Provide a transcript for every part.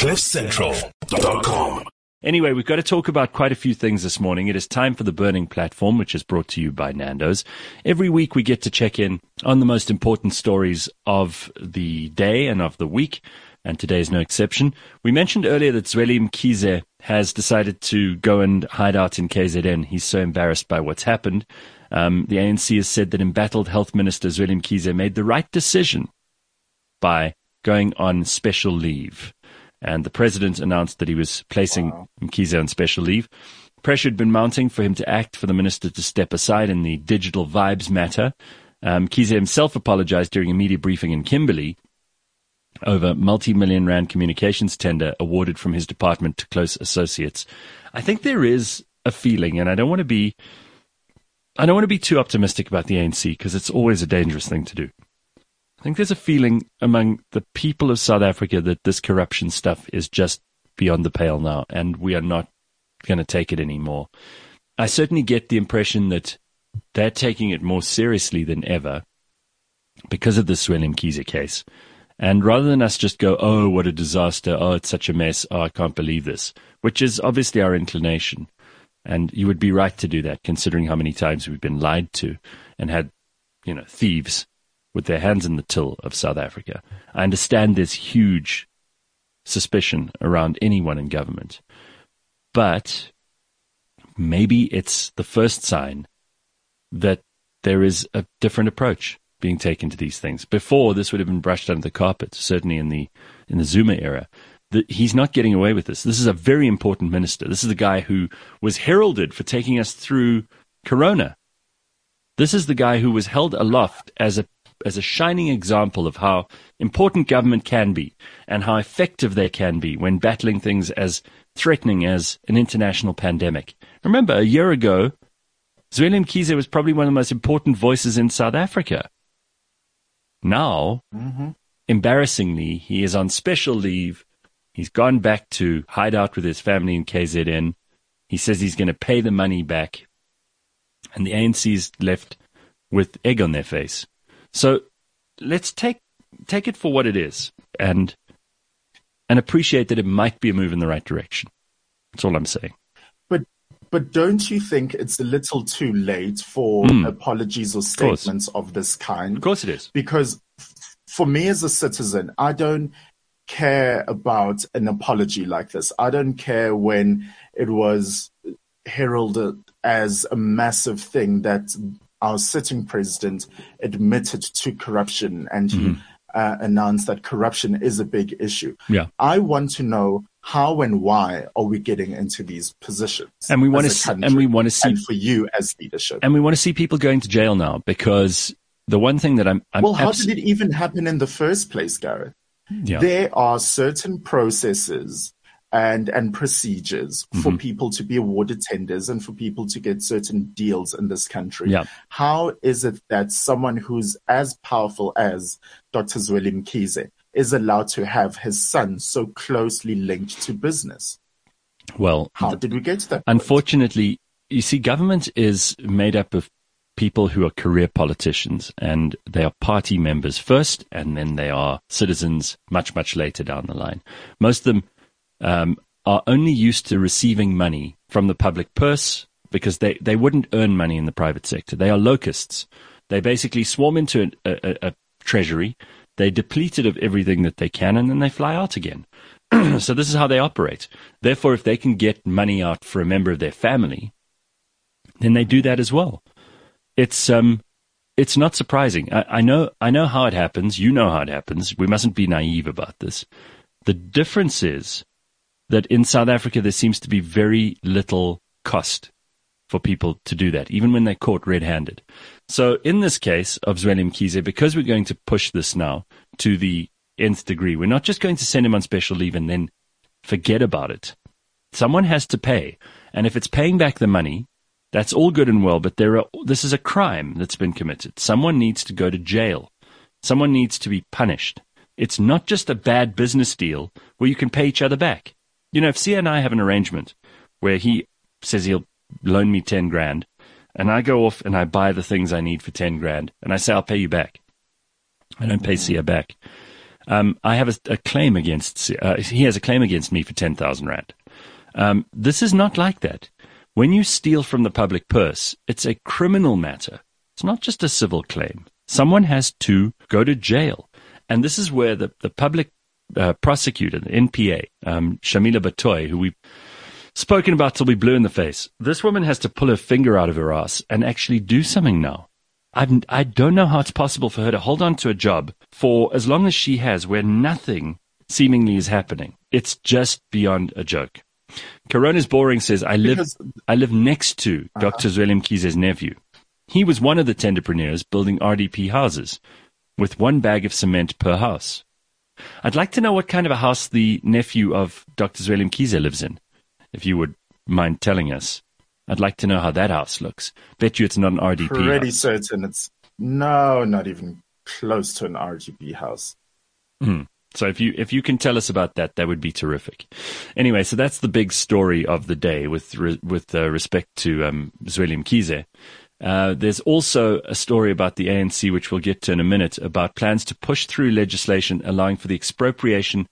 CliffCentral.com. Anyway, we've got to talk about quite a few things this morning. It is time for the Burning Platform, which is brought to you by Nando's. Every week we get to check in on the most important stories of the day and of the week, and today is no exception. We mentioned earlier that Zweli Mkhize has decided to go and hide out in KZN. He's so embarrassed by what's happened. Um, the ANC has said that embattled Health Minister Zweli Mkhize made the right decision by going on special leave. And the president announced that he was placing wow. Mkhize on special leave. Pressure had been mounting for him to act, for the minister to step aside in the digital vibes matter. Um, Mkhize himself apologized during a media briefing in Kimberley over multi-million rand communications tender awarded from his department to close associates. I think there is a feeling, and I don't want to be, I don't want to be too optimistic about the ANC because it's always a dangerous thing to do. I think there's a feeling among the people of South Africa that this corruption stuff is just beyond the pale now, and we are not going to take it anymore. I certainly get the impression that they're taking it more seriously than ever because of the Zweli Mkhize case. And rather than us just go, oh, what a disaster, oh, it's such a mess, oh, I can't believe this, which is obviously our inclination. And you would be right to do that, considering how many times we've been lied to and had, you know, thieves with their hands in the till of South Africa. I understand there's huge suspicion around anyone in government, but maybe it's the first sign that there is a different approach being taken to these things. Before, this would have been brushed under the carpet, certainly in the in the Zuma era. The, he's not getting away with this. This is a very important minister. This is the guy who was heralded for taking us through Corona. This is the guy who was held aloft as a as a shining example of how important government can be and how effective they can be when battling things as threatening as an international pandemic. Remember, a year ago, Zweli Mkhize was probably one of the most important voices in South Africa. Now, mm-hmm. embarrassingly, he is on special leave. He's gone back to hide out with his family in KZN. He says he's going to pay the money back. And the ANC's left with egg on their face. So let's take take it for what it is and and appreciate that it might be a move in the right direction. That's all I'm saying. But but don't you think it's a little too late for mm. apologies or statements of, of, this kind? Of course it is. Because for me as a citizen, I don't care about an apology like this. I don't care when it was heralded as a massive thing that our sitting president admitted to corruption and mm-hmm. he uh, announced that corruption is a big issue. Yeah. I want to know how and why are we getting into these positions? And we want to see, and we want to see for you as leadership. And we want to see people going to jail now because the one thing that I'm, I'm well, how abs- did it even happen in the first place, Gareth? Yeah. There are certain processes and and procedures mm-hmm. for people to be awarded tenders and for people to get certain deals in this country. Yeah. How is it that someone who's as powerful as Dr. Zweli Mkhize is allowed to have his son so closely linked to business? Well, how did we get to that? Unfortunately, point? you see, government is made up of people who are career politicians and they are party members first and then they are citizens much, much later down the line. Most of them um, are only used to receiving money from the public purse because they, they wouldn't earn money in the private sector. They are locusts. They basically swarm into a, a, a treasury, they deplete it of everything that they can, and then they fly out again. so this is how they operate. Therefore, if they can get money out for a member of their family, then they do that as well. It's um, it's not surprising. I, I know I know how it happens. You know how it happens. We mustn't be naive about this. The difference is that in South Africa there seems to be very little cost for people to do that, even when they're caught red-handed. So in this case of Zweli Mkhize, because we're going to push this now to the nth degree, we're not just going to send him on special leave and then forget about it. Someone has to pay. And if it's paying back the money, that's all good and well, but there are, this is a crime that's been committed. Someone needs to go to jail. Someone needs to be punished. It's not just a bad business deal where you can pay each other back. You know, if Sia and I have an arrangement where he says he'll loan me 10 grand and I go off and I buy the things I need for 10 grand and I say, I'll pay you back. I don't pay Sia back. Um, I have a, a claim against, uh, he has a claim against me for 10,000 Rand. Um, this is not like that. When you steal from the public purse, it's a criminal matter. It's not just a civil claim. Someone has to go to jail. And this is where the, the public uh, prosecutor, the NPA, um, Shamila Batohi, who we've spoken about till we blew in the face, this woman has to pull her finger out of her ass and actually do something now. I've, I don't know how it's possible for her to hold on to a job for as long as she has where nothing seemingly is happening. It's just beyond a joke. Corona's Boring says, I live, because, I live next to uh-huh. Dr. Zweli Mkhize's nephew. He was one of the tenderpreneurs building RDP houses with one bag of cement per house. I'd like to know what kind of a house the nephew of Dr. Zweli Mkhize lives in, if you would mind telling us. I'd like to know how that house looks. Bet you it's not an RDP Pretty house. certain it's no, not even close to an RDP house. Hmm. So if you if you can tell us about that, that would be terrific. Anyway, so that's the big story of the day with with uh, respect to um, Zweli Mkhize. Uh, there's also a story about the ANC, which we'll get to in a minute, about plans to push through legislation allowing for the expropriation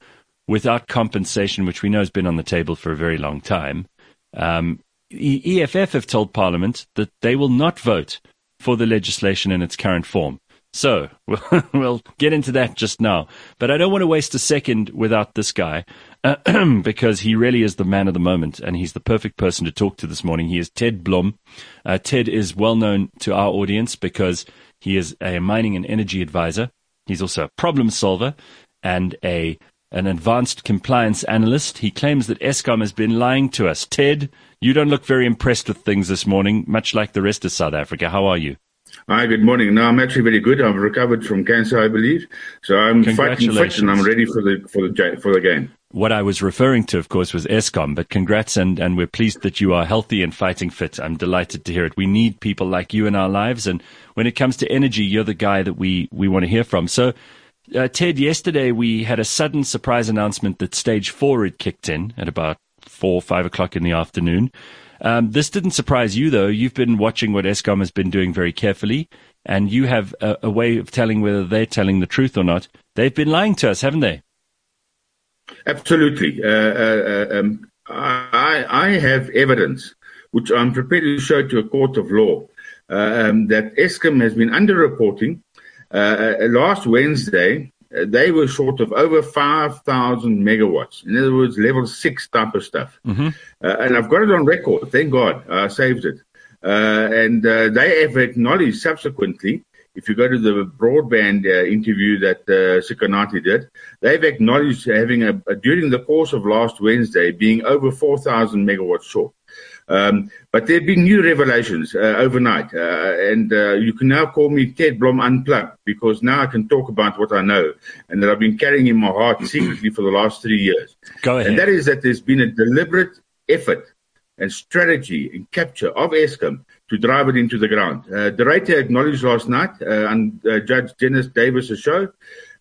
without compensation, which we know has been on the table for a very long time. Um, EFF have told Parliament that they will not vote for the legislation in its current form. So we'll, we'll get into that just now. But I don't want to waste a second without this guy because he really is the man of the moment and he's the perfect person to talk to this morning. He is Ted Blom. Uh, Ted is well known to our audience because he is a mining and energy advisor. He's also a problem solver and a an advanced compliance analyst. He claims that Eskom has been lying to us. Ted, you don't look very impressed with things this morning, much like the rest of South Africa. How are you? Hi, good morning. No, I'm actually very good. I've recovered from cancer, I believe. So I'm fighting fit and I'm ready for the for the for the game. What I was referring to, of course, was Eskom, but congrats and, and we're pleased that you are healthy and fighting fit. I'm delighted to hear it. We need people like you in our lives. And when it comes to energy, you're the guy that we, we want to hear from. So uh, Ted, yesterday we had a sudden surprise announcement that stage four had kicked in at about four, five o'clock in the afternoon. Um, this didn't surprise you, though. You've been watching what Eskom has been doing very carefully, and you have a, a way of telling whether they're telling the truth or not. They've been lying to us, haven't they? Absolutely. Uh, uh, um, I, I, have evidence, which I'm prepared to show to a court of law, uh, um, that Eskom has been underreporting last Wednesday, uh, they were short of over 5,000 megawatts. In other words, level six type of stuff. Mm-hmm. Uh, and I've got it on record. Thank God I saved it. Uh, and uh, they have acknowledged subsequently, if you go to the broadband interview that uh, Sikonati did, they've acknowledged having a, a, during the course of last Wednesday being over 4,000 megawatts short. Um, but there have been new revelations uh, overnight, uh, and uh, you can now call me Ted Blom Unplugged because now I can talk about what I know and that I've been carrying in my heart secretly for the last three years. Go ahead. And that is that there's been a deliberate effort and strategy and capture of Eskom to drive it into the ground. Uh, De Ruyter acknowledged last night uh, on uh, Judge Dennis Davis' has show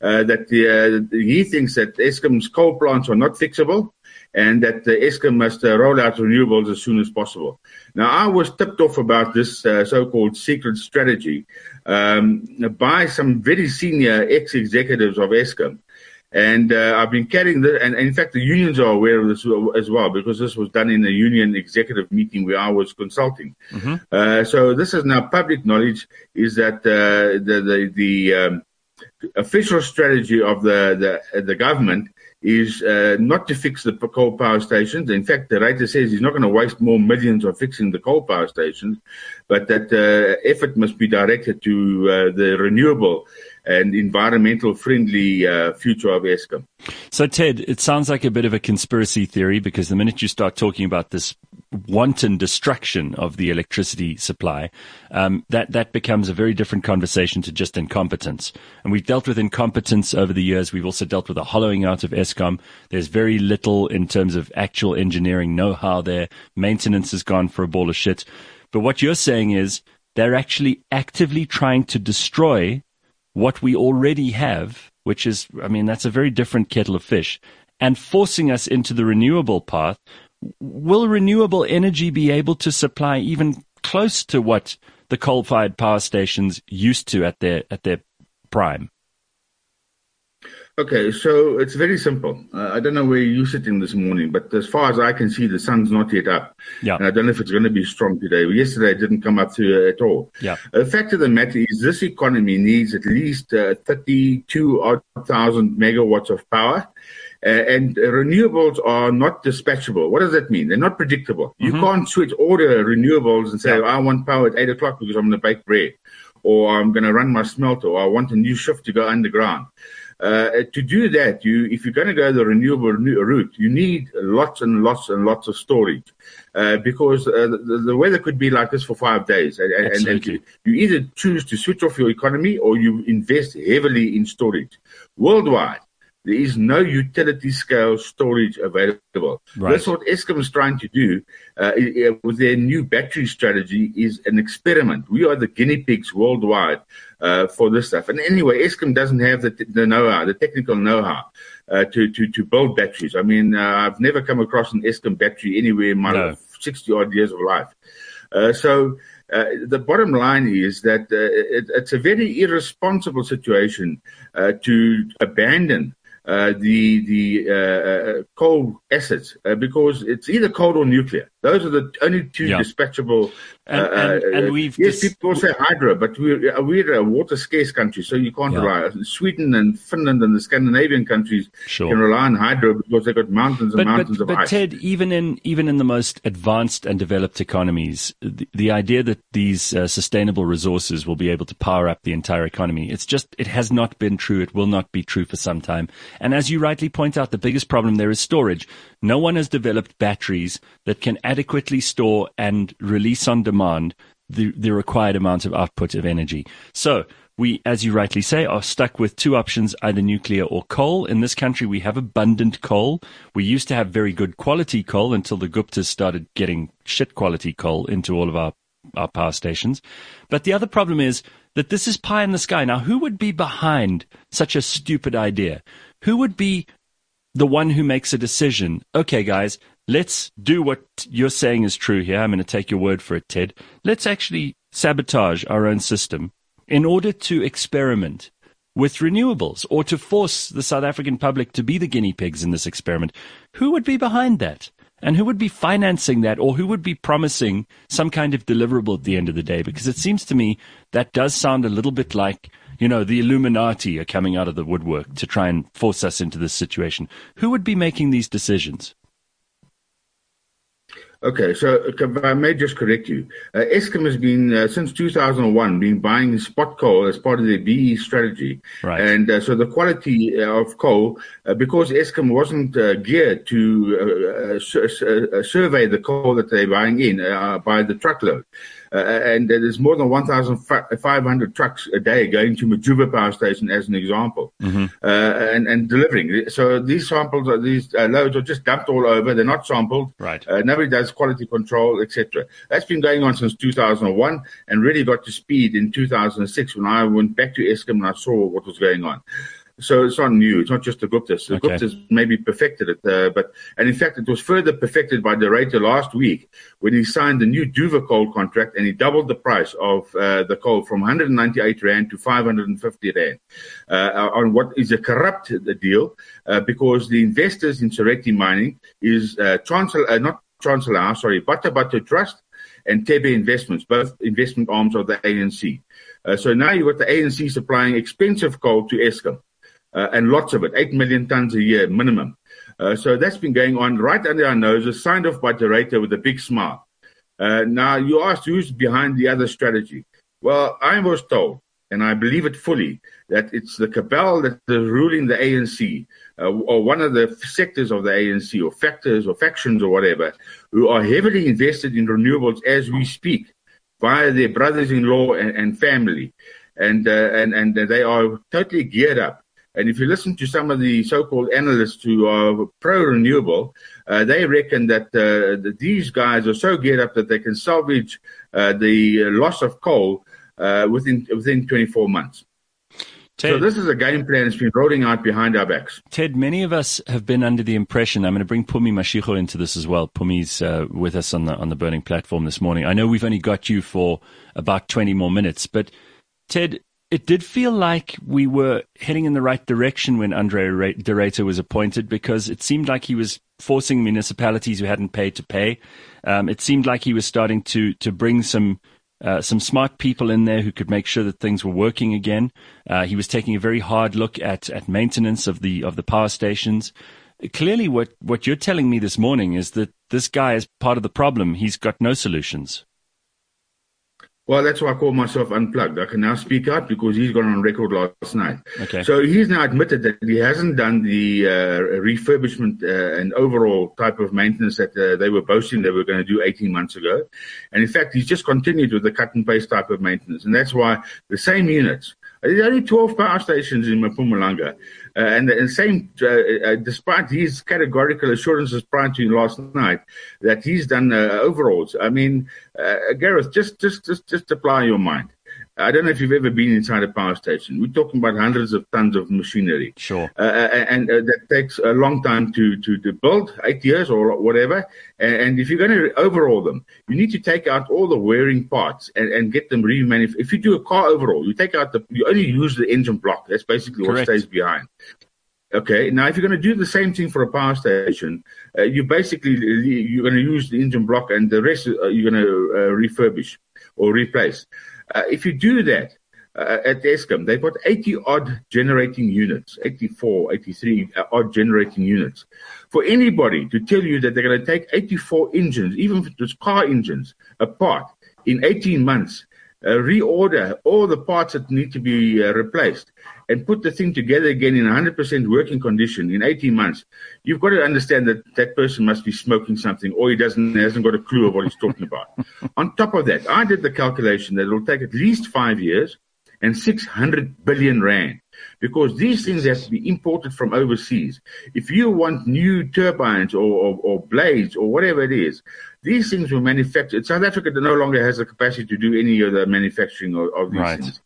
uh, that the, uh, he thinks that Eskom's coal plants are not fixable and that uh, Eskom must roll out renewables as soon as possible. Now, I was tipped off about this so-called secret strategy um, by some very senior ex-executives of Eskom. And uh, I've been carrying this, and, and, in fact, the unions are aware of this as well because this was done in a union executive meeting where I was consulting. Mm-hmm. Uh, so this is now public knowledge: is that uh, the the, the um, official strategy of the the, the government is uh, not to fix the coal power stations. In fact, De Ruyter says he's not going to waste more millions on fixing the coal power stations, but that uh, effort must be directed to uh, the renewable and environmental friendly uh, future of Eskom. So, Ted, it sounds like a bit of a conspiracy theory because the minute you start talking about this wanton destruction of the electricity supply, um, that that becomes a very different conversation to just incompetence. And we've dealt with incompetence over the years. We've also dealt with a hollowing out of Eskom. There's very little in terms of actual engineering know-how there. Maintenance has gone for a ball of shit. But what you're saying is they're actually actively trying to destroy what we already have, which is, I mean, that's a very different kettle of fish, and forcing us into the renewable path, will renewable energy be able to supply even close to what the coal-fired power stations used to at their at their prime? Okay, so it's very simple. Uh, I don't know where you're sitting this morning, but as far as I can see, the sun's not yet up. Yeah. And I don't know if it's going to be strong today. Yesterday, it didn't come up through at all. Yeah. The fact of the matter is, this economy needs at least uh, 32,000 megawatts of power. Uh, and renewables are not dispatchable. What does that mean? They're not predictable. You Mhm. can't switch order renewables and say, I want power at 8 o'clock because I'm going to bake bread, or I'm going to run my smelter, or I want a new shift to go underground. Uh, to do that, you if you're going to go the renewable route, you need lots and lots and lots of storage, uh, because uh, the, the weather could be like this for five days, and, and, and you, you either choose to switch off your economy or you invest heavily in storage. Worldwide, there is no utility scale storage available. Right. That's what Eskom is trying to do uh, with their new battery strategy is an experiment. We are the guinea pigs worldwide uh, for this stuff. And anyway, Eskom doesn't have the, the know-how, the technical know-how uh, to, to, to build batteries. I mean, uh, I've never come across an Eskom battery anywhere in my No. 60 odd years of life. Uh, so uh, the bottom line is that uh, it, it's a very irresponsible situation uh, to abandon the the uh, uh, coal assets uh, because it's either coal or nuclear. Those are the only two Yeah. dispatchable. And- uh, and- uh, and we've yes, dis- people say hydro, but we're uh, we're a water scarce country, so you can't Yeah. rely. Sweden and Finland and the Scandinavian countries Sure. can rely on hydro because they've got mountains and But, mountains but, of but ice. Ted, even in even in the most advanced and developed economies, the, the idea that these uh, sustainable resources will be able to power up the entire economy, it's just it has not been true. It will not be true for some time. And as you rightly point out, the biggest problem there is storage. No one has developed batteries that can adequately store and release on demand the, the required amount of output of energy. So we, as you rightly say, are stuck with two options, either nuclear or coal. In this country, we have abundant coal. We used to have very good quality coal until the Guptas started getting shit quality coal into all of our, our power stations. But the other problem is that this is pie in the sky. Now, who would be behind such a stupid idea? Who would be the one who makes a decision, okay, guys, let's do what you're saying is true here. I'm going to take your word for it, Ted. Let's actually sabotage our own system in order to experiment with renewables or to force the South African public to be the guinea pigs in this experiment. Who would be behind that? And who would be financing that or who would be promising some kind of deliverable at the end of the day? Because it seems to me that does sound a little bit like, you know, the Illuminati are coming out of the woodwork to try and force us into this situation. Who would be making these decisions? Okay, so I may just correct you. Uh, Eskom has been, uh, since 2001, been buying spot coal as part of their BE strategy. Right. And uh, so the quality uh, of coal, uh, because Eskom wasn't uh, geared to sur- sur- survey the coal that they're buying in uh, by the truckload. Uh, and there's more than 1,500 trucks a day going to Majuba Power Station, as an example, uh, and, and delivering. So these samples, are, these uh, loads are just dumped all over. They're not sampled. Right. Uh, nobody does quality control, etc. That's been going on since 2001 and really got to speed in 2006 when I went back to Eskom and I saw what was going on. So it's not new. It's not just the Guptas. The Okay. Guptas maybe perfected it, uh, but and in fact it was further perfected by De Ruyter last week when he signed the new Duvha coal contract and he doubled the price of uh, the coal from 198 rand to 550 rand uh, on what is a corrupt deal uh, because the investors in Seriti Mining is uh, uh, not Chancellor, sorry, Batho Batho Trust and Thebe Investments, both investment arms of the ANC. Uh, so now you've got the ANC supplying expensive coal to Eskom uh, and lots of it, 8 million tons a year minimum. Uh, so that's been going on right under our noses, signed off by De Ruyter with a big smile. Uh, now, you asked who's behind the other strategy. Well, I was told, and I believe it fully, that it's the cabal that is ruling the ANC, uh, or one of the sectors of the ANC, or factors, or factions, or whatever, who are heavily invested in renewables as we speak, via their brothers-in-law and, and family, and, uh, and and they are totally geared up. And if you listen to some of the so-called analysts who are pro-renewable, uh, they reckon that, uh, that these guys are so geared up that they can salvage uh, the loss of coal uh, within within 24 months. Ted, So this is a game plan that's been rolling out behind our backs. Ted, many of us have been under the impression. I'm going to bring Pumi Mashiko into this as well. Pumi's uh, with us on the on the burning platform this morning. I know we've only got you for about 20 more minutes, but Ted, it did feel like we were heading in the right direction when Andre de Ruyter was appointed because it seemed like he was forcing municipalities who hadn't paid to pay. Um, it seemed like he was starting to to bring some uh, some smart people in there who could make sure that things were working again. Uh, he was taking a very hard look at at maintenance of the of the power stations. Clearly, what what you're telling me this morning is that this guy is part of the problem. He's got no solutions. Well, that's why I call myself unplugged. I can now speak out because he's gone on record last night. Okay. So he's now admitted that he hasn't done the uh, refurbishment uh, and overall type of maintenance that uh, they were boasting they were going to do 18 months ago. And in fact, he's just continued with the cut and paste type of maintenance. And that's why the same units, there's only 12 power stations in Mpumalanga. Uh, and the same, uh, uh, despite his categorical assurances prior to last night that he's done uh, overalls. I mean, uh, Gareth, just, just, just, just apply your mind. I don't know if you've ever been inside a power station. We're talking about hundreds of tons of machinery. Sure. Uh, and uh, that takes a long time to, to, to build, eight years or whatever. And, and, if you're going to overhaul them, you need to take out all the wearing parts and, and get them remanufactured. If you do a car overhaul, you take out the, you only use the engine block. That's basically Correct. what stays behind. Okay. Now, if you're going to do the same thing for a power station, uh, you basically you're going to use the engine block, and the rest uh, you're going to uh, refurbish or replace. Uh, if you do that uh, at Eskom, they've got 80 odd generating units, 84, 83 uh, odd generating units. For anybody to tell you that they're going to take 84 engines, even it's car engines, apart in 18 months, reorder all the parts that need to be uh, replaced and put the thing together again in 100% working condition in 18 months, you've got to understand that that person must be smoking something or he doesn't hasn't got a clue of what he's talking about. On top of that, I did the calculation that it'll take at least five years and 600 billion rand because these things have to be imported from overseas. If you want new turbines or, or, or, blades or whatever it is, these things were manufactured. South Africa no longer has the capacity to do any of the manufacturing of, of these right. things.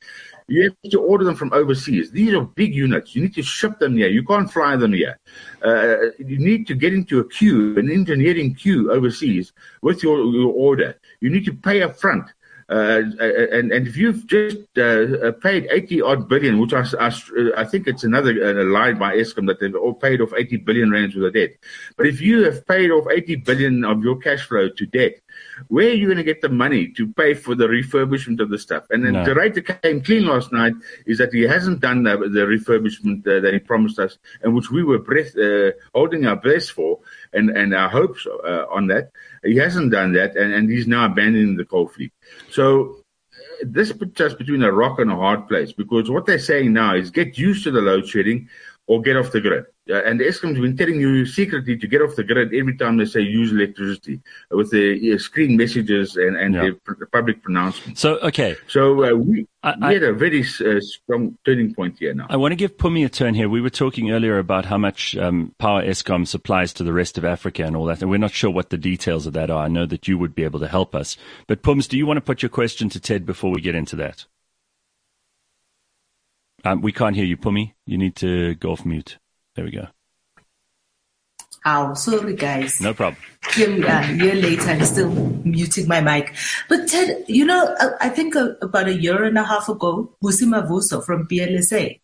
You have to order them from overseas. These are big units. You need to ship them here. You can't fly them here. Uh, you need to get into a queue, an engineering queue overseas with your, your order. You need to pay up front. Uh, and, and if you've just uh, paid 80 odd billion, which I, I, I think it's another uh, lie by Eskom that they've all paid off 80 billion rands with of debt. But if you have paid off 80 billion of your cash flow to debt, where are you going to get the money to pay for the refurbishment of the stuff? And then No. De Ruyter that came clean last night is that he hasn't done the, the refurbishment uh, that he promised us, and which we were breath, uh, holding our breath for and, and our hopes uh, on that. He hasn't done that, and, and he's now abandoning the coal fleet. So uh, this puts us between a rock and a hard place because what they're saying now is get used to the load shedding or get off the grid. Uh, and Eskom's been telling you secretly to get off the grid every time they say use electricity with the screen messages and, and Yeah. the public pronouncements. So, okay, So uh, we, I- we had a very uh, strong turning point here now. I want to give Pumi a turn here. We were talking earlier about how much um, power Eskom supplies to the rest of Africa and all that, and we're not sure what the details of that are. I know that you would be able to help us. But Pums, do you want to put your question to Ted before we get into that? Um, we can't hear you, Pumi. You need to go off mute. There we go. Ow, sorry guys. No problem. Here we are, a year later, I'm still muting my mic. But Ted, you know, I, I think uh, about a year and a half ago, Busi Mavuso from BLSA,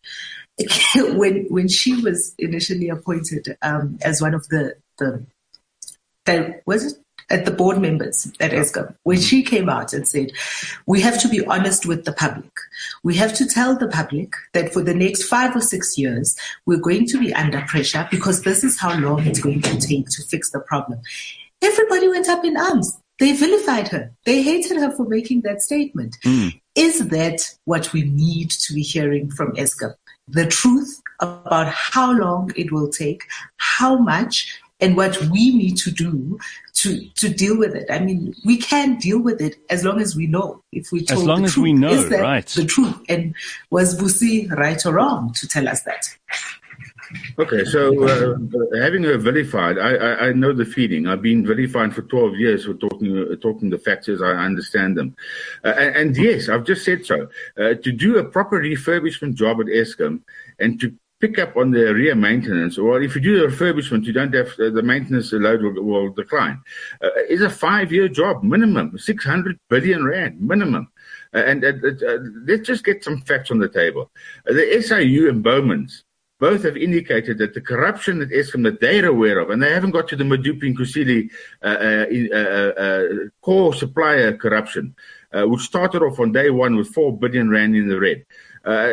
when when she was initially appointed um, as one of the the, the was it at the board members at Eskom, when she came out and said, we have to be honest with the public. We have to tell the public that for the next five or six years, we're going to be under pressure because this is how long it's going to take to fix the problem. Everybody went up in arms. They vilified her. They hated her for making that statement. Mm. Is that what we need to be hearing from Eskom? The truth about how long it will take, how much, and what we need to do to, to deal with it. I mean, we can deal with it as long as we know. If we told long the as truth, we know, is that right. the truth? And was Busi right or wrong to tell us that? Okay, so uh, uh, having her vilified, I, I, I know the feeling. I've been vilified for 12 years for talking uh, talking the facts as I understand them. Uh, and, and yes, I've just said so. Uh, to do a proper refurbishment job at Eskom and to pick up on the rear maintenance, or if you do the refurbishment, you don't have uh, the maintenance load will, will decline. Uh, it's a five-year job minimum, 600 billion rand minimum. Uh, and uh, uh, let's just get some facts on the table. Uh, the SIU and Bowmans both have indicated that the corruption at Eskom that they're aware of, and they haven't got to the Medupi and Kusile core supplier corruption, which started off on day one with 4 billion rand in the red. Uh,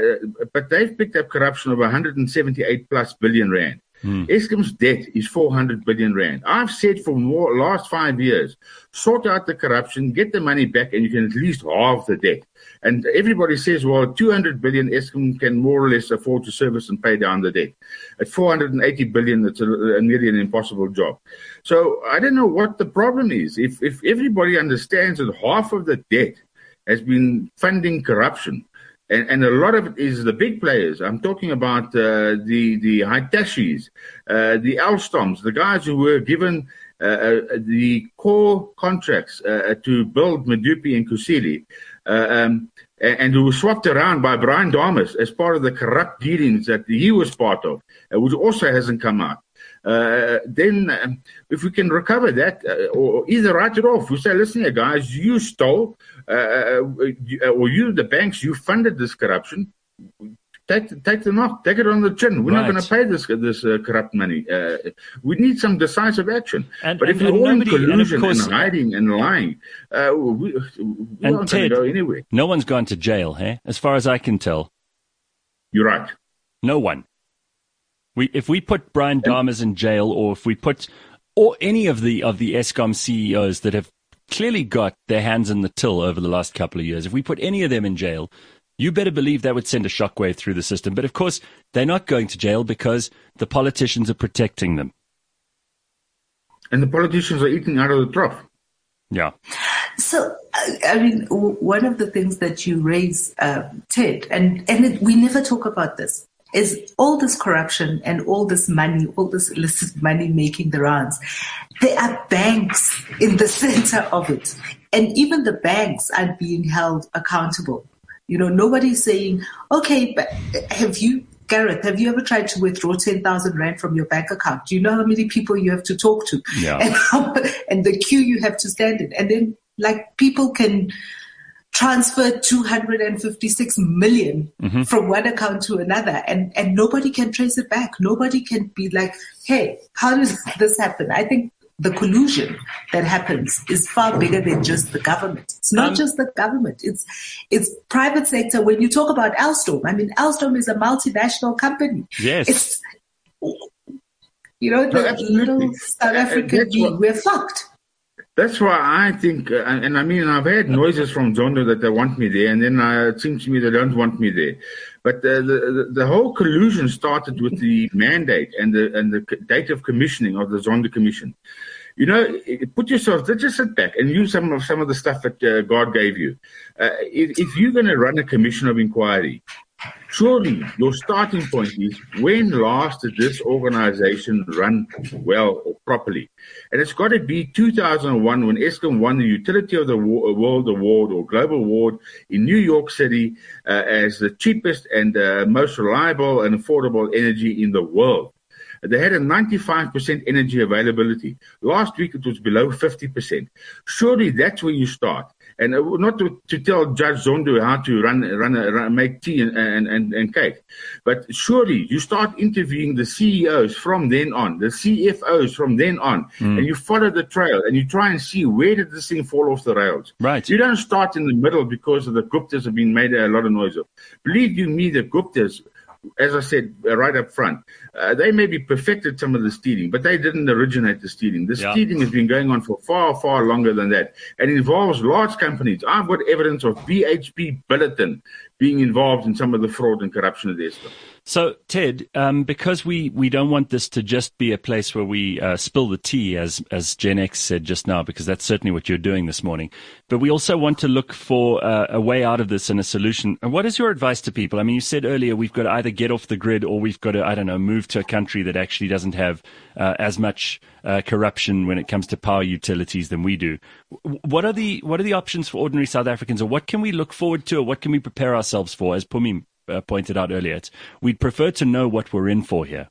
but they've picked up corruption of 178 plus billion rand. Mm. Eskom's debt is 400 billion rand. I've said for more last five years, sort out the corruption, get the money back, and you can at least halve the debt. And everybody says, well, 200 billion Eskom can more or less afford to service and pay down the debt. At 480 billion, it's a, a nearly an impossible job. So I don't know what the problem is. If if everybody understands that half of the debt has been funding corruption, and, and a lot of it is the big players. I'm talking about uh, the the Hitachis, uh, the Alstoms, the guys who were given uh, uh the core contracts uh, to build Medupi and Kusile, uh, um, and who were swapped around by Brian Dames as part of the corrupt dealings that he was part of, which also hasn't come out. Uh, then um, if we can recover that, uh, or either write it off, we say, listen here, guys, you stole, uh, uh, uh, or you, the banks, you funded this corruption. Take, take the knock, take it on the chin. We're right. not going to pay this this uh, corrupt money. we need some decisive action. And, but and, if you're all in collusion and, course, and, hiding and lying, we, we aren't going to go anywhere. No one's gone to jail, hey? As far as I can tell. You're right. No one. We, if we put Brian Dames in jail, or if we put, or any of the of the Eskom CEOs that have clearly got their hands in the till over the last couple of years, if we put any of them in jail, you better believe that would send a shockwave through the system. But of course, they're not going to jail because the politicians are protecting them. And the politicians are eating out of the trough. Yeah. So, I mean, one of the things that you raise, uh, Ted, and, and it, we never talk about this, is all this corruption and all this money, all this illicit money making the rounds. There are banks in the center of it. And even the banks are being held accountable. You know, nobody's saying, okay, but have you, Gareth, have you ever tried to withdraw 10,000 Rand from your bank account? Do you know how many people you have to talk to? Yeah. And, how, and the queue you have to stand in? And then, like, people can, transferred 256 million mm-hmm. from one account to another and, and nobody can trace it back. Nobody can be like, hey, how does this happen? I think the collusion that happens is far bigger than just the government. It's not um, just the government. It's it's private sector. When you talk about Alstom, I mean Alstom is a multinational company. Yes. It's you know the no, little South African we're fucked. That's why I think, uh, and I mean, I've had noises from Zondo that they want me there, and then uh, it seems to me they don't want me there. But uh, the, the whole collusion started with the mandate and the and the date of commissioning of the Zondo Commission. You know, put yourself, just sit back and use some of some of the stuff that uh, God gave you. Uh, if, if you're going to run a commission of inquiry, Surely your starting point is when last did this organization run well or properly? And it's got to be 2001 when Eskom won the Utility of the World Award or Global Award in New York City uh, as the cheapest and uh, most reliable and affordable energy in the world. They had a 95% energy availability. Last week it was below 50%. Surely that's where you start and uh, not to, to tell Judge Zondo how to run, run, run make tea and, and, and, and, cake, but surely you start interviewing the CEOs from then on, the CFOs from then on, mm. and you follow the trail and you try and see where did this thing fall off the rails. Right. You don't start in the middle because of the Guptas have been made a lot of noise of. Believe you me, the Guptas as I said right up front, uh, they maybe perfected some of the stealing, but they didn't originate the stealing. The yeah. stealing has been going on for far, far longer than that and involves large companies. I've got evidence of BHP Billiton being involved in some of the fraud and corruption of the Eskom. So, Ted, um, because we, we don't want this to just be a place where we uh, spill the tea, as as Gen X said just now, because that's certainly what you're doing this morning. But we also want to look for uh, a way out of this and a solution. And what is your advice to people? I mean, you said earlier we've got to either get off the grid or we've got to, I don't know, move to a country that actually doesn't have uh, as much uh, corruption when it comes to power utilities than we do. What are the what are the options for ordinary South Africans, or what can we look forward to, or what can we prepare ourselves for as Pumim? uh, pointed out earlier. We'd prefer to know what we're in for here.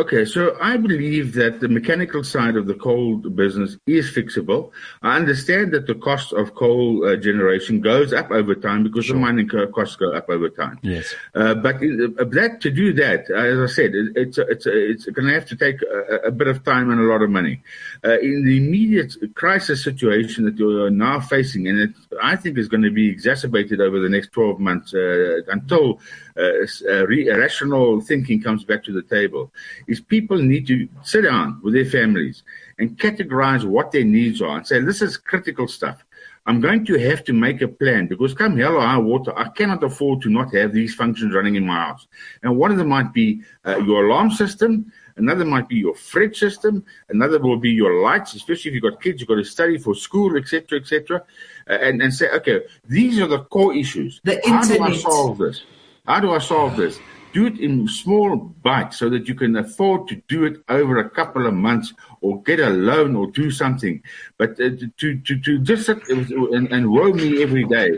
Okay, so I believe that the mechanical side of the coal business is fixable. I understand that the cost of coal uh, generation goes up over time because sure. the mining costs go up over time. Yes. Uh, but in, uh, that to do that, as I said, it, it's it's it's going to have to take a, a, bit of time and a lot of money. Uh, in the immediate crisis situation that you're now facing, and it I think is going to be exacerbated over the next 12 months uh, until uh, rational thinking comes back to the table is people need to sit down with their families and categorize what their needs are and say, this is critical stuff. I'm going to have to make a plan because come hell or high water, I cannot afford to not have these functions running in my house. And one of them might be uh, your alarm system. Another might be your fridge system. Another will be your lights, especially if you've got kids, you've got to study for school, etc., etc. Uh, and, and say, okay, these are the core issues. The How do I solve this? How do I solve this? Do it in small bites so that you can afford to do it over a couple of months or get a loan or do something. But uh, to, to, to just sit and, and woe me every day,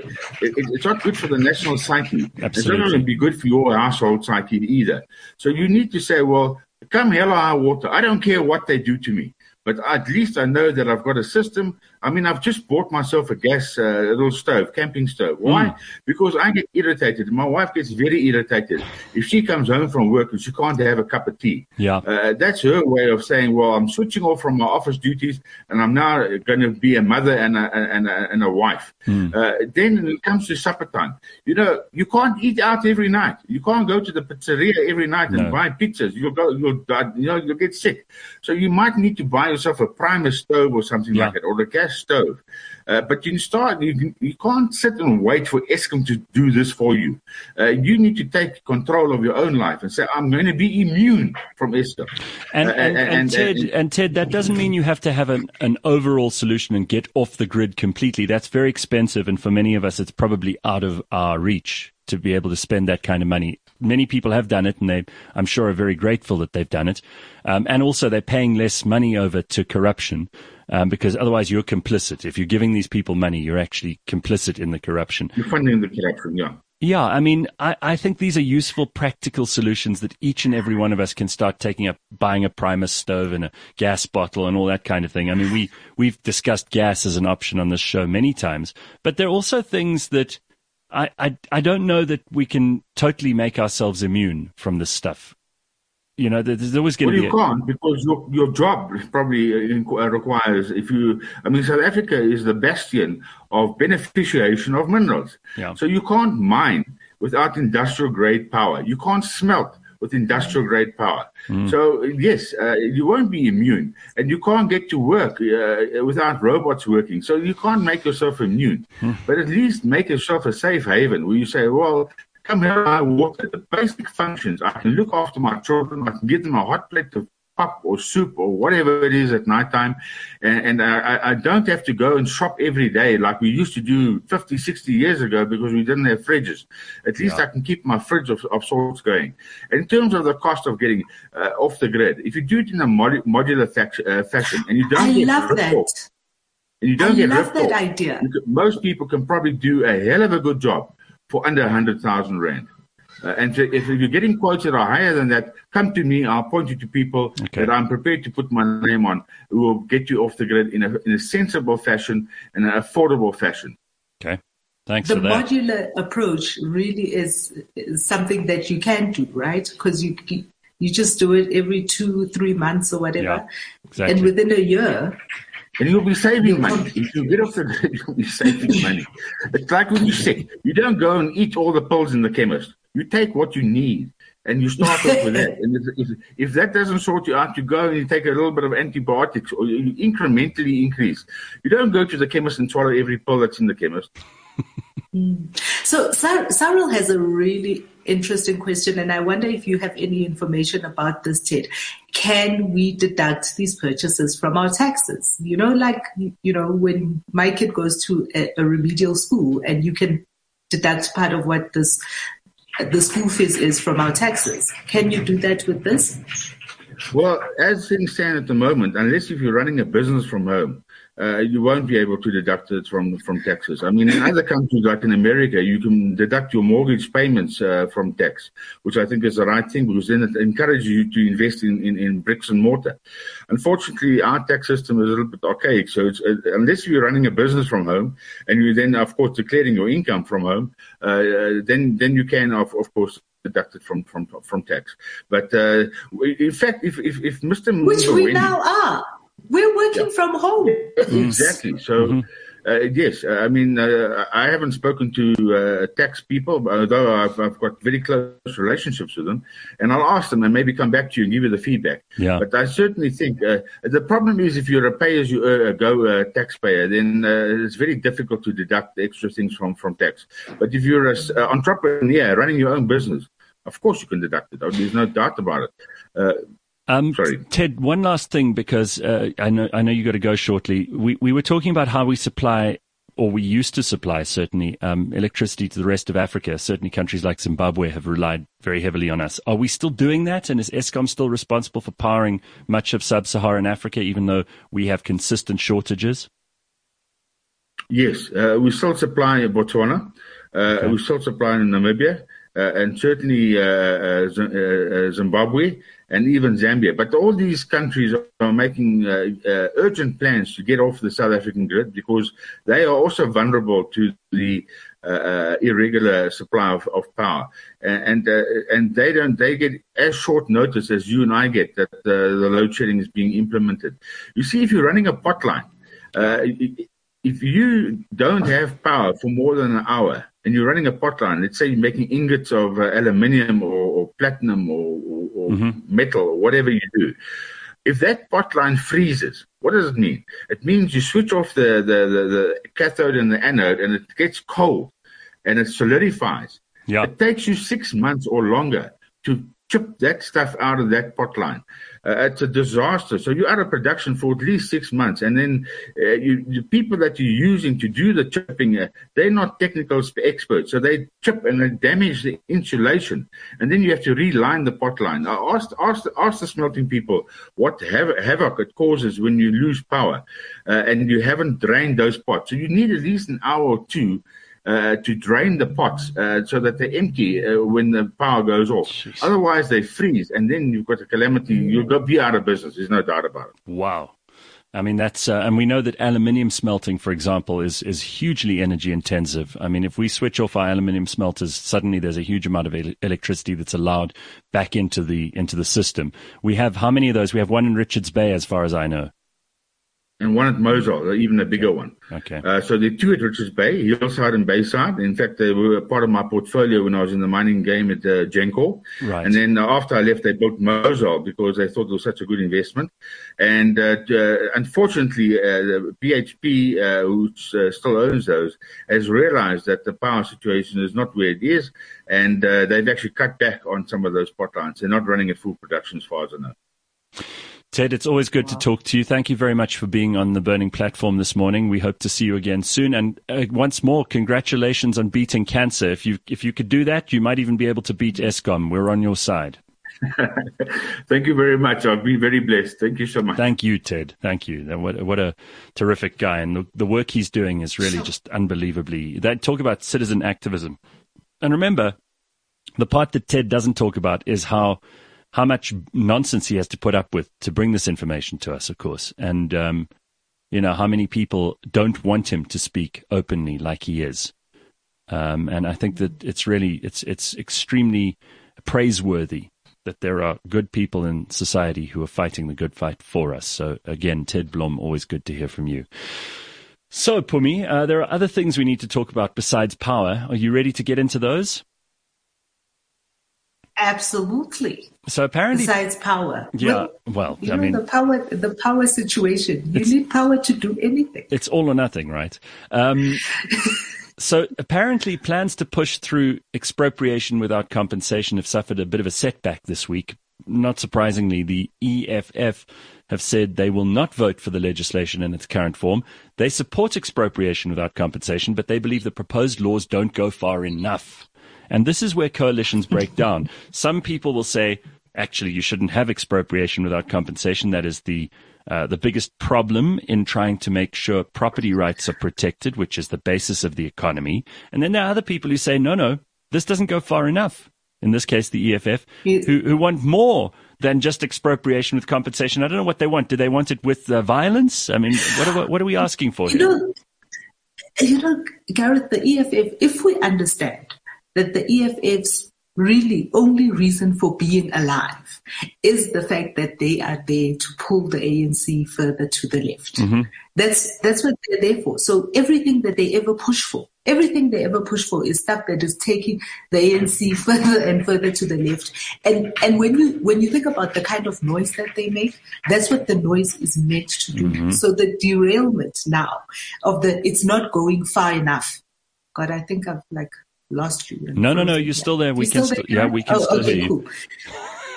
it, it's not good for the national psyche. Absolutely. It's not going to be good for your household psyche either. So you need to say, well, come hell or high water. I don't care what they do to me but at least I know that I've got a system. I mean, I've just bought myself a gas uh, little stove, camping stove. Why? Mm. Because I get irritated. My wife gets very irritated if she comes home from work and she can't have a cup of tea. Yeah, uh, that's her way of saying, "Well, I'm switching off from my office duties and I'm now going to be a mother and a and a, and a wife." Mm. Uh, then when it comes to supper time, you know, you can't eat out every night. You can't go to the pizzeria every night and no. buy pizzas. You'll go, you'll, you know, you'll get sick. So you might need to buy yourself a Primus stove or something yeah. like that, or a gas stove. Uh, but you can start. You, you can't sit and wait for Eskom to do this for you. Uh, you need to take control of your own life and say, "I'm going to be immune from Eskom." And, uh, and, and, and, Ted, and Ted, that doesn't mean you have to have an, an overall solution and get off the grid completely. That's very expensive, and for many of us, it's probably out of our reach to be able to spend that kind of money. Many people have done it, and they, I'm sure, are very grateful that they've done it. Um, and also, they're paying less money over to corruption um, because otherwise you're complicit. If you're giving these people money, you're actually complicit in the corruption. You're funding the corruption, yeah. Yeah, I mean, I, I think these are useful, practical solutions that each and every one of us can start taking up, buying a Primus stove and a gas bottle and all that kind of thing. I mean, we, we've discussed gas as an option on this show many times, but there are also things that I, I, I don't know that we can totally make ourselves immune from this stuff. You know, there's always going well, be. Well, you can't because your your job probably uh, requires. If you, I mean, South Africa is the bastion of beneficiation of minerals. Yeah. So you can't mine without industrial grade power. You can't smelt with industrial grade power. Mm. So yes, uh, you won't be immune, and you can't get to work uh, without robots working. So you can't make yourself immune, mm. but at least make yourself a safe haven where you say, well. Come here, I water the basic functions. I can look after my children. I can give them a hot plate of pap or soup or whatever it is at nighttime. And, and I, I, don't have to go and shop every day like we used to do 50, 60 years ago because we didn't have fridges. At least yeah. I can keep my fridge of, of sorts going. in terms of the cost of getting uh, off the grid, if you do it in a mod- modular fac- uh, fashion and you don't I get love that. Off, and you don't I get love that off, idea. Can, most people can probably do a hell of a good job for under 100,000 Rand. Uh, and so if you're getting quotes that are higher than that, come to me. I'll point you to people okay. that I'm prepared to put my name on who will get you off the grid in a, in a sensible fashion and an affordable fashion. Okay. Thanks the for that. modular approach really is, is something that you can do, right? Because you you just do it every two, three months or whatever. Yeah, exactly. And within a year, and you'll be saving money. If you get off the grid, you'll be saving money. It's like when you're sick. You don't go and eat all the pills in the chemist. You take what you need and you start off with that. And if, if that doesn't sort you out, you go and you take a little bit of antibiotics or you incrementally increase. You don't go to the chemist and swallow every pill that's in the chemist. Mm. So Cyril has a really interesting question, and I wonder if you have any information about this, Ted. Can we deduct these purchases from our taxes? You know, like you know, when my kid goes to a, a remedial school, and you can deduct part of what this the school fees is from our taxes. Can you do that with this? Well, as things stand at the moment, unless if you're running a business from home, uh, you won't be able to deduct it from from taxes. I mean, in other countries like in America, you can deduct your mortgage payments uh, from tax, which I think is the right thing because then it encourages you to invest in, in, in bricks and mortar. Unfortunately, our tax system is a little bit archaic, so it's, uh, unless you're running a business from home and you're then, of course, declaring your income from home, uh, then then you can, of, of course, deducted from from from tax. But uh, in fact, if if, if Mr. Which we now are. We're working yeah. from home. Exactly. So, mm-hmm. uh, yes, I mean, uh, I haven't spoken to uh, tax people, although I've, I've, got very close relationships with them, and I'll ask them and maybe come back to you and give you the feedback. Yeah. But I certainly think uh, the problem is if you're a pay-as-you-go uh, taxpayer, then uh, it's very difficult to deduct the extra things from from tax. But if you're an entrepreneur running your own business, of course you can deduct it. There's no doubt about it. Um, Sorry. Ted, one last thing because uh, I know I know you got to go shortly. We we were talking about how we supply or we used to supply certainly um, electricity to the rest of Africa. Certainly, countries like Zimbabwe have relied very heavily on us. Are we still doing that? And is Eskom still responsible for powering much of sub-Saharan Africa, even though we have consistent shortages? Yes, uh, we still supply Botswana. Uh, okay. We still supply in Namibia. Uh, and certainly uh, uh, Zimbabwe and even Zambia. But all these countries are making uh, uh, urgent plans to get off the South African grid because they are also vulnerable to the uh, irregular supply of, of power, and and they don't they get as short notice as you and I get that the load shedding is being implemented. You see, if you're running a potline if you don't have power for more than an hour and you're running a pot line, let's say you're making ingots of uh, aluminium or, or, platinum or, or mm-hmm. metal or whatever you do, if that pot line freezes, what does it mean? It means you switch off the, the, the, the cathode and the anode and it gets cold and it solidifies. Yeah. It takes you six months or longer to chip that stuff out of that pot line. Uh, it's a disaster. So you're out of production for at least six months. And then uh, you, the people that you're using to do the chipping, uh, they're not technical experts. So they chip and they damage the insulation. And then you have to reline the pot line. I asked, asked the smelting people what havoc it causes when you lose power uh, and you haven't drained those pots. So you need at least an hour or two to drain the pots uh, so that they're empty uh, when the power goes off. Jeez. Otherwise, they freeze, and then you've got a calamity. You'll go be out of business. There's no doubt about it. Wow. I mean, that's, uh, and we know that aluminium smelting, for example, is, is hugely energy intensive. I mean, if we switch off our aluminium smelters, suddenly there's a huge amount of el- electricity that's allowed back into the, into the system. We have, how many of those? We have one in Richards Bay, as far as I know and one at Mozal, even a bigger one. Okay. Uh, so the two at Richards Bay, Hillside and Bayside. In fact, they were part of my portfolio when I was in the mining game at uh. Right. And then uh, after I left, they built Mozal because they thought it was such a good investment. And uh, uh, unfortunately, uh, BHP, uh, who still owns those, has realized that the power situation is not where it is, and they've actually cut back on some of those pot lines. They're not running at full production as far as I know. Ted, it's always good wow. to talk to you. Thank you very much for being on the Burning platform this morning. We hope to see you again soon. And uh, once more, congratulations on beating cancer. If you if you could do that, you might even be able to beat Eskom. We're on your side. Thank you very much. I've been very blessed. Thank you so much. Thank you, Ted. Thank you. What, what a terrific guy. And the, the work he's doing is really just unbelievably. That talk about citizen activism. And remember, the part that Ted doesn't talk about is how how much nonsense he has to put up with to bring this information to us, of course. And, um, you know, how many people don't want him to speak openly like he is. Um, and I think that it's really, it's, it's extremely praiseworthy that there are good people in society who are fighting the good fight for us. So again, Ted Blom, always good to hear from you. So, Pumi, uh, there are other things we need to talk about besides power. Are you ready to get into those? Absolutely. So apparently, besides power, yeah. Well, you I know, mean, the power, the power situation. You need power to do anything. It's all or nothing, right? Um, so apparently, plans to push through expropriation without compensation have suffered a bit of a setback this week. Not surprisingly, the EFF have said they will not vote for the legislation in its current form. They support expropriation without compensation, but they believe the proposed laws don't go far enough. And this is where coalitions break down. Some people will say, actually you shouldn't have expropriation without compensation. That is the uh, the biggest problem in trying to make sure property rights are protected, which is the basis of the economy. And then there are other people who say, no, no, this doesn't go far enough. In this case, the EFF, who, who want more than just expropriation with compensation. I don't know what they want. Do they want it with uh, violence? I mean, what are, what are we asking for you here? Know, you know, Gareth, the EFF, if we understand that the EFF's really only reason for being alive is the fact that they are there to pull the ANC further to the left. Mm-hmm. That's that's what they're there for. So everything that they ever push for, everything they ever push for is stuff that is taking the ANC further and further to the left. And and when you when you think about the kind of noise that they make, that's what the noise is meant to do. Mm-hmm. So the derailment now of the it's not going far enough. God, I think I've like lost you. No, no, no. You're still there. We can still, yeah, we can oh, still okay, hear you. Cool.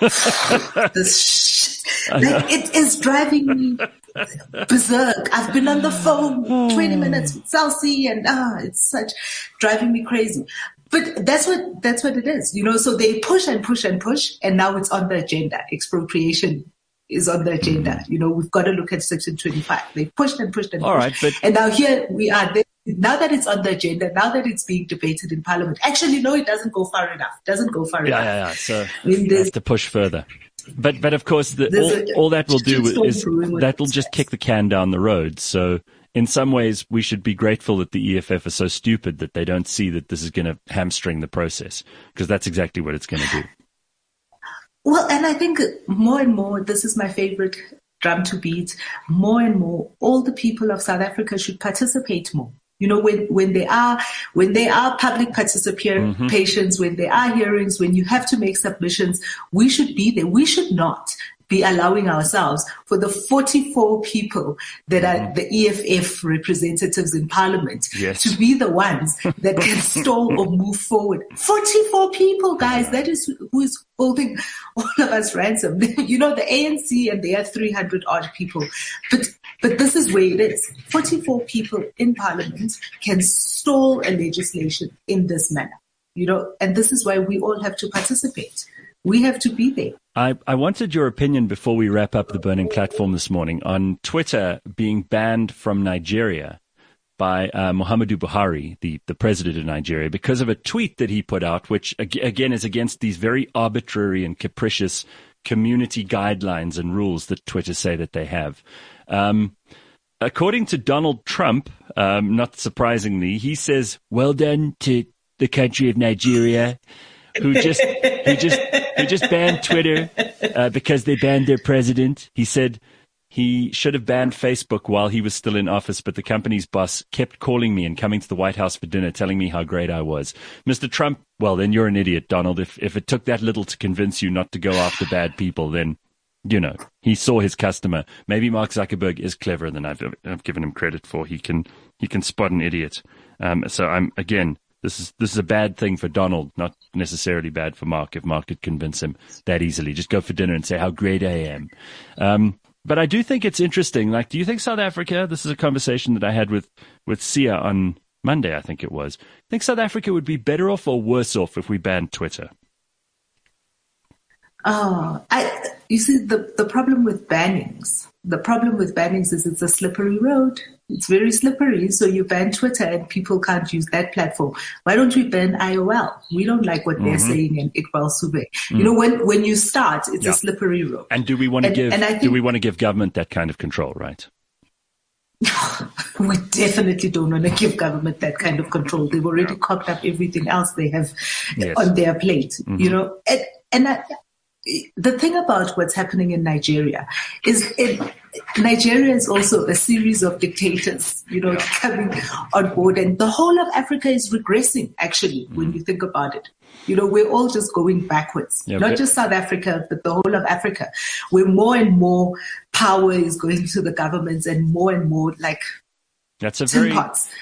this like, it is driving me berserk. I've been on the phone 20 minutes with Cell C and ah, it's such driving me crazy. But that's what that's what it is, you know. So they push and push and push, and now it's on the agenda. Expropriation is on the agenda. You know, we've got to look at Section 25. They pushed and pushed and pushed. All right, but and now here we are. There now that it's on the agenda, now that it's being debated in Parliament, actually, no, it doesn't go far enough. It doesn't go far yeah, enough. Yeah, yeah, So I mean, have to push further. But but of course, the, all, a, all that will do is that will just kick the can down the road. So in some ways, we should be grateful that the EFF are so stupid that they don't see that this is going to hamstring the process because that's exactly what it's going to do. Well, and I think more and more, this is my favorite drum to beat, more and more, all the people of South Africa should participate more. You know, when, when they are, when they are public participations, mm-hmm. when there are hearings, when you have to make submissions, we should be there. We should not be allowing ourselves for the 44 people that mm-hmm. are the EFF representatives in parliament yes. to be the ones that can stall or move forward. 44 people, guys. That is who is holding all of us ransom. you know, the ANC and they are 300 odd people, but but this is where it is. 44 people in parliament can stall a legislation in this manner. You know, and this is why we all have to participate. We have to be there. I, I wanted your opinion before we wrap up the burning platform this morning on Twitter being banned from Nigeria by uh, Muhammadu Buhari, the, the president of Nigeria, because of a tweet that he put out, which again is against these very arbitrary and capricious community guidelines and rules that Twitter say that they have. Um, according to Donald Trump, um, not surprisingly, he says, "Well done to the country of Nigeria." who just who just who just banned Twitter uh, because they banned their president. He said he should have banned Facebook while he was still in office, but the company's boss kept calling me and coming to the White House for dinner, telling me how great I was. Mr. Trump, well, then you're an idiot, Donald. If if it took that little to convince you not to go after bad people, then you know he saw his customer. Maybe Mark Zuckerberg is cleverer than I've, I've given him credit for. He can he can spot an idiot. Um, so I'm again this is this is a bad thing for Donald, not necessarily bad for Mark. If Mark could convince him that easily, just go for dinner and say how great I am. Um, but I do think it's interesting. Like, do you think South Africa? This is a conversation that I had with with Sia on Monday, I think it was. Think South Africa would be better off or worse off if we banned Twitter? Oh, I, you see, the, the problem with bannings, the problem with bannings is it's a slippery road. It's very slippery. So you ban Twitter and people can't use that platform. Why don't we ban IOL? We don't like what mm-hmm. they're saying and Iqbal Survé. Mm. You know, when, when you start, it's yeah. a slippery road. And do we want to give, and I think, do we want to give government that kind of control, right? we definitely don't want to give government that kind of control. They've already yeah. cocked up everything else they have yes. on their plate, mm-hmm. you know, and, and I, the thing about what's happening in Nigeria is it, Nigeria is also a series of dictators, you know, coming on board, and the whole of Africa is regressing. Actually, mm. when you think about it, you know, we're all just going backwards. Yeah, Not just South Africa, but the whole of Africa, where more and more power is going to the governments, and more and more like that's a very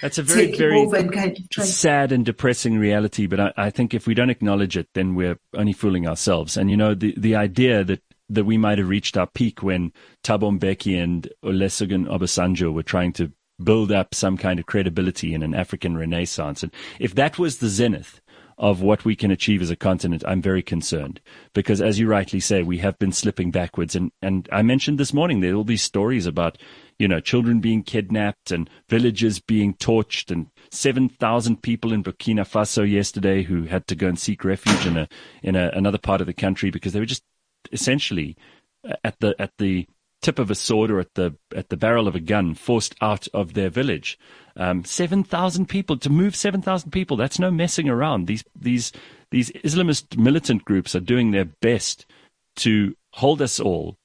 that's a very very sad and depressing reality. But I, I, think if we don't acknowledge it, then we're only fooling ourselves. And you know the the idea that that we might have reached our peak when Thabo Mbeki and Olusegun Obasanjo were trying to build up some kind of credibility in an African renaissance. And if that was the zenith of what we can achieve as a continent, I'm very concerned because, as you rightly say, we have been slipping backwards. And, and I mentioned this morning there will be stories about, you know, children being kidnapped and villages being torched and 7,000 people in Burkina Faso yesterday who had to go and seek refuge in a, in a, another part of the country because they were just essentially at the, at the tip of a sword or at the at the barrel of a gun forced out of their village. Um, seven thousand people to move seven thousand people. That's no messing around. These these these Islamist militant groups are doing their best to hold us all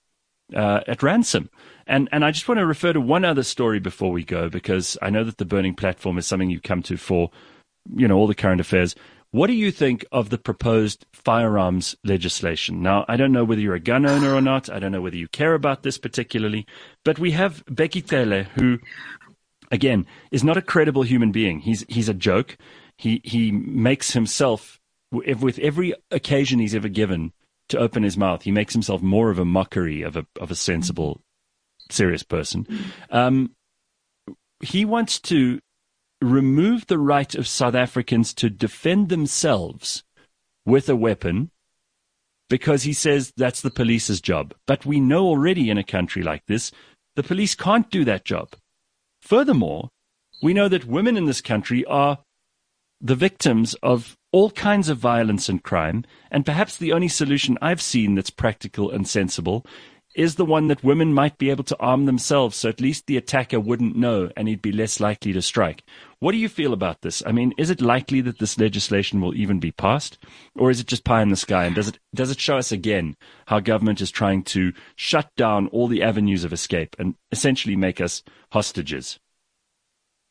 uh, at ransom. And and I just want to refer to one other story before we go because I know that the burning platform is something you come to for you know all the current affairs. What do you think of the proposed firearms legislation? Now, I don't know whether you're a gun owner or not. I don't know whether you care about this particularly, but we have Bheki Cele, who, again, is not a credible human being. He's he's a joke. He he makes himself with every occasion he's ever given to open his mouth, he makes himself more of a mockery of a of a sensible, serious person. Um, he wants to remove the right of South Africans to defend themselves with a weapon because he says that's the police's job. But we know already in a country like this, the police can't do that job. Furthermore, we know that women in this country are the victims of all kinds of violence and crime, and perhaps the only solution I've seen that's practical and sensible is the one that women might be able to arm themselves so at least the attacker wouldn't know and he'd be less likely to strike. What do you feel about this? I mean, is it likely that this legislation will even be passed or is it just pie in the sky and does it does it show us again how government is trying to shut down all the avenues of escape and essentially make us hostages?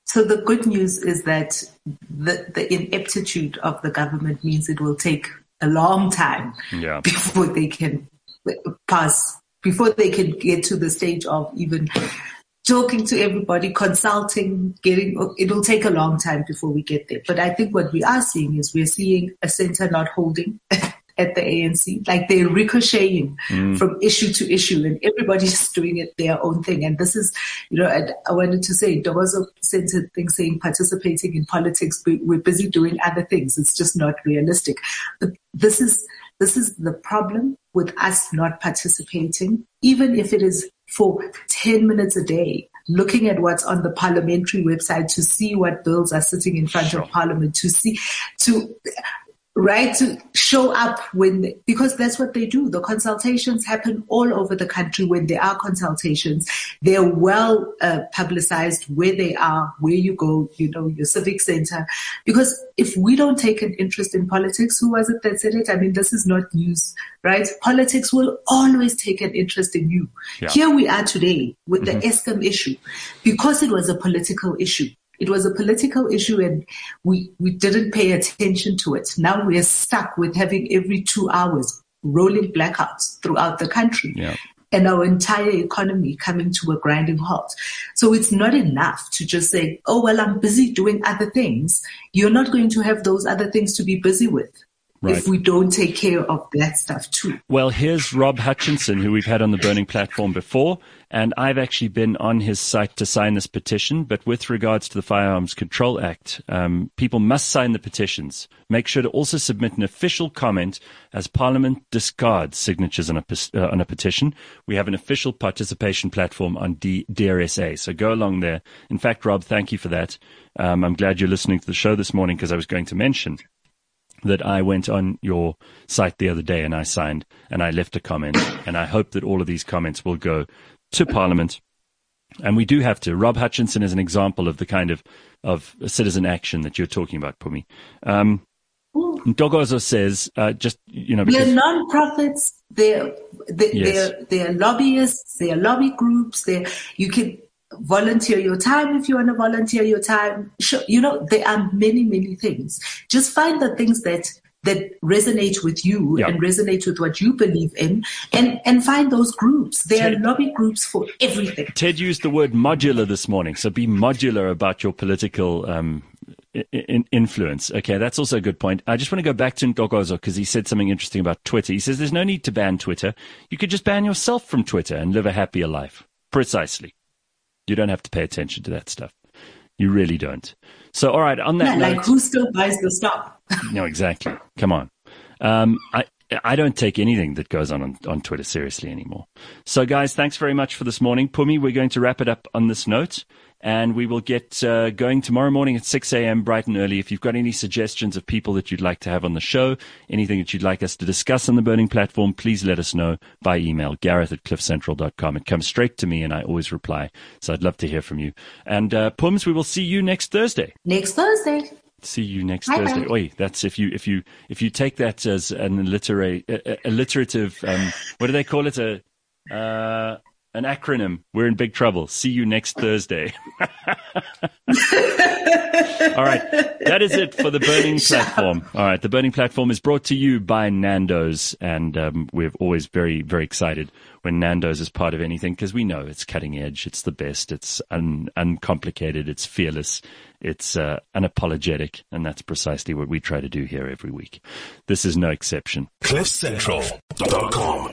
So the good news is that the, the ineptitude of the government means it will take a long time yeah. before they can pass before they can get to the stage of even talking to everybody, consulting, getting, it'll take a long time before we get there. But I think what we are seeing is we're seeing a center not holding at the ANC. Like they're ricocheting mm. from issue to issue and everybody's doing it their own thing. And this is, you know, I, I wanted to say, there was a thing saying participating in politics, we're busy doing other things. It's just not realistic. But this is, this is the problem with us not participating, even if it is for 10 minutes a day, looking at what's on the parliamentary website to see what bills are sitting in front sure. of parliament, to see, to right to show up when because that's what they do. The consultations happen all over the country when there are consultations. They're well uh, publicized where they are where you go you know your civic center. Because if we don't take an interest in politics who was it that said it? I mean this is not news right? Politics will always take an interest in you. Yeah. here we are today with mm-hmm. the eskom issue. Because it was a political issue it was a political issue and we, we didn't pay attention to it. Now we're stuck with having every two hours rolling blackouts throughout the country. Yeah. And our entire economy coming to a grinding halt. So it's not enough to just say, oh, well, I'm busy doing other things. You're not going to have those other things to be busy with. Right. if we don't take care of that stuff too. Well, here's Rob Hutchinson, who we've had on the Burning platform before, and I've actually been on his site to sign this petition. But with regards to the Firearms Control Act, um, people must sign the petitions. Make sure to also submit an official comment as Parliament discards signatures on a, uh, on a petition. We have an official participation platform on D- DearSA, so go along there. In fact, Rob, thank you for that. Um, I'm glad you're listening to the show this morning because I was going to mention that I went on your site the other day and I signed and I left a comment. And I hope that all of these comments will go to Parliament. And we do have to. Rob Hutchinson is an example of the kind of, of citizen action that you're talking about, Pumi. Um, Ntokozo says, uh, just, you know, because, they're non-profits, they're, they're, yes. they're, they're lobbyists, they're lobby groups, they're, you can, volunteer your time if you want to volunteer your time. Sure, you know, there are many, many things. Just find the things that that resonate with you and resonate with what you believe in and, and find those groups. There Ted, are lobby groups for everything. Ted used the word modular this morning. So be modular about your political um, in influence. Okay, that's also a good point. I just want to go back to Ntokozo because he said something interesting about Twitter. He says there's no need to ban Twitter. You could just ban yourself from Twitter and live a happier life. Precisely. You don't have to pay attention to that stuff. You really don't. So, all right, on that Yeah, note, like who still buys the stock? no, exactly. Come on. Um, I, I don't take anything that goes on, on on Twitter seriously anymore. So, guys, thanks very much for this morning. Pumi, we're going to wrap it up on this note. And we will get uh, going tomorrow morning at 6 a.m. bright and early. If you've got any suggestions of people that you'd like to have on the show, anything that you'd like us to discuss on the Burning Platform, please let us know by email, gareth at cliffcentral.com. It comes straight to me and I always reply. So I'd love to hear from you. And uh, Pums, we will see you next Thursday. Next Thursday. See you next Bye-bye. Thursday. Oi, that's if you if you if you take that as an alliterate, uh, alliterative. Um, what do they call it? A uh, an acronym. We're in big trouble. See you next Thursday. All right, that is it for the Burning Platform. All right, the Burning Platform is brought to you by Nando's, and um, we're always very very excited when Nando's is part of anything because we know it's cutting edge, it's the best, it's un- uncomplicated, it's fearless, it's uh, unapologetic, and that's precisely what we try to do here every week. This is no exception. CliffCentral.com.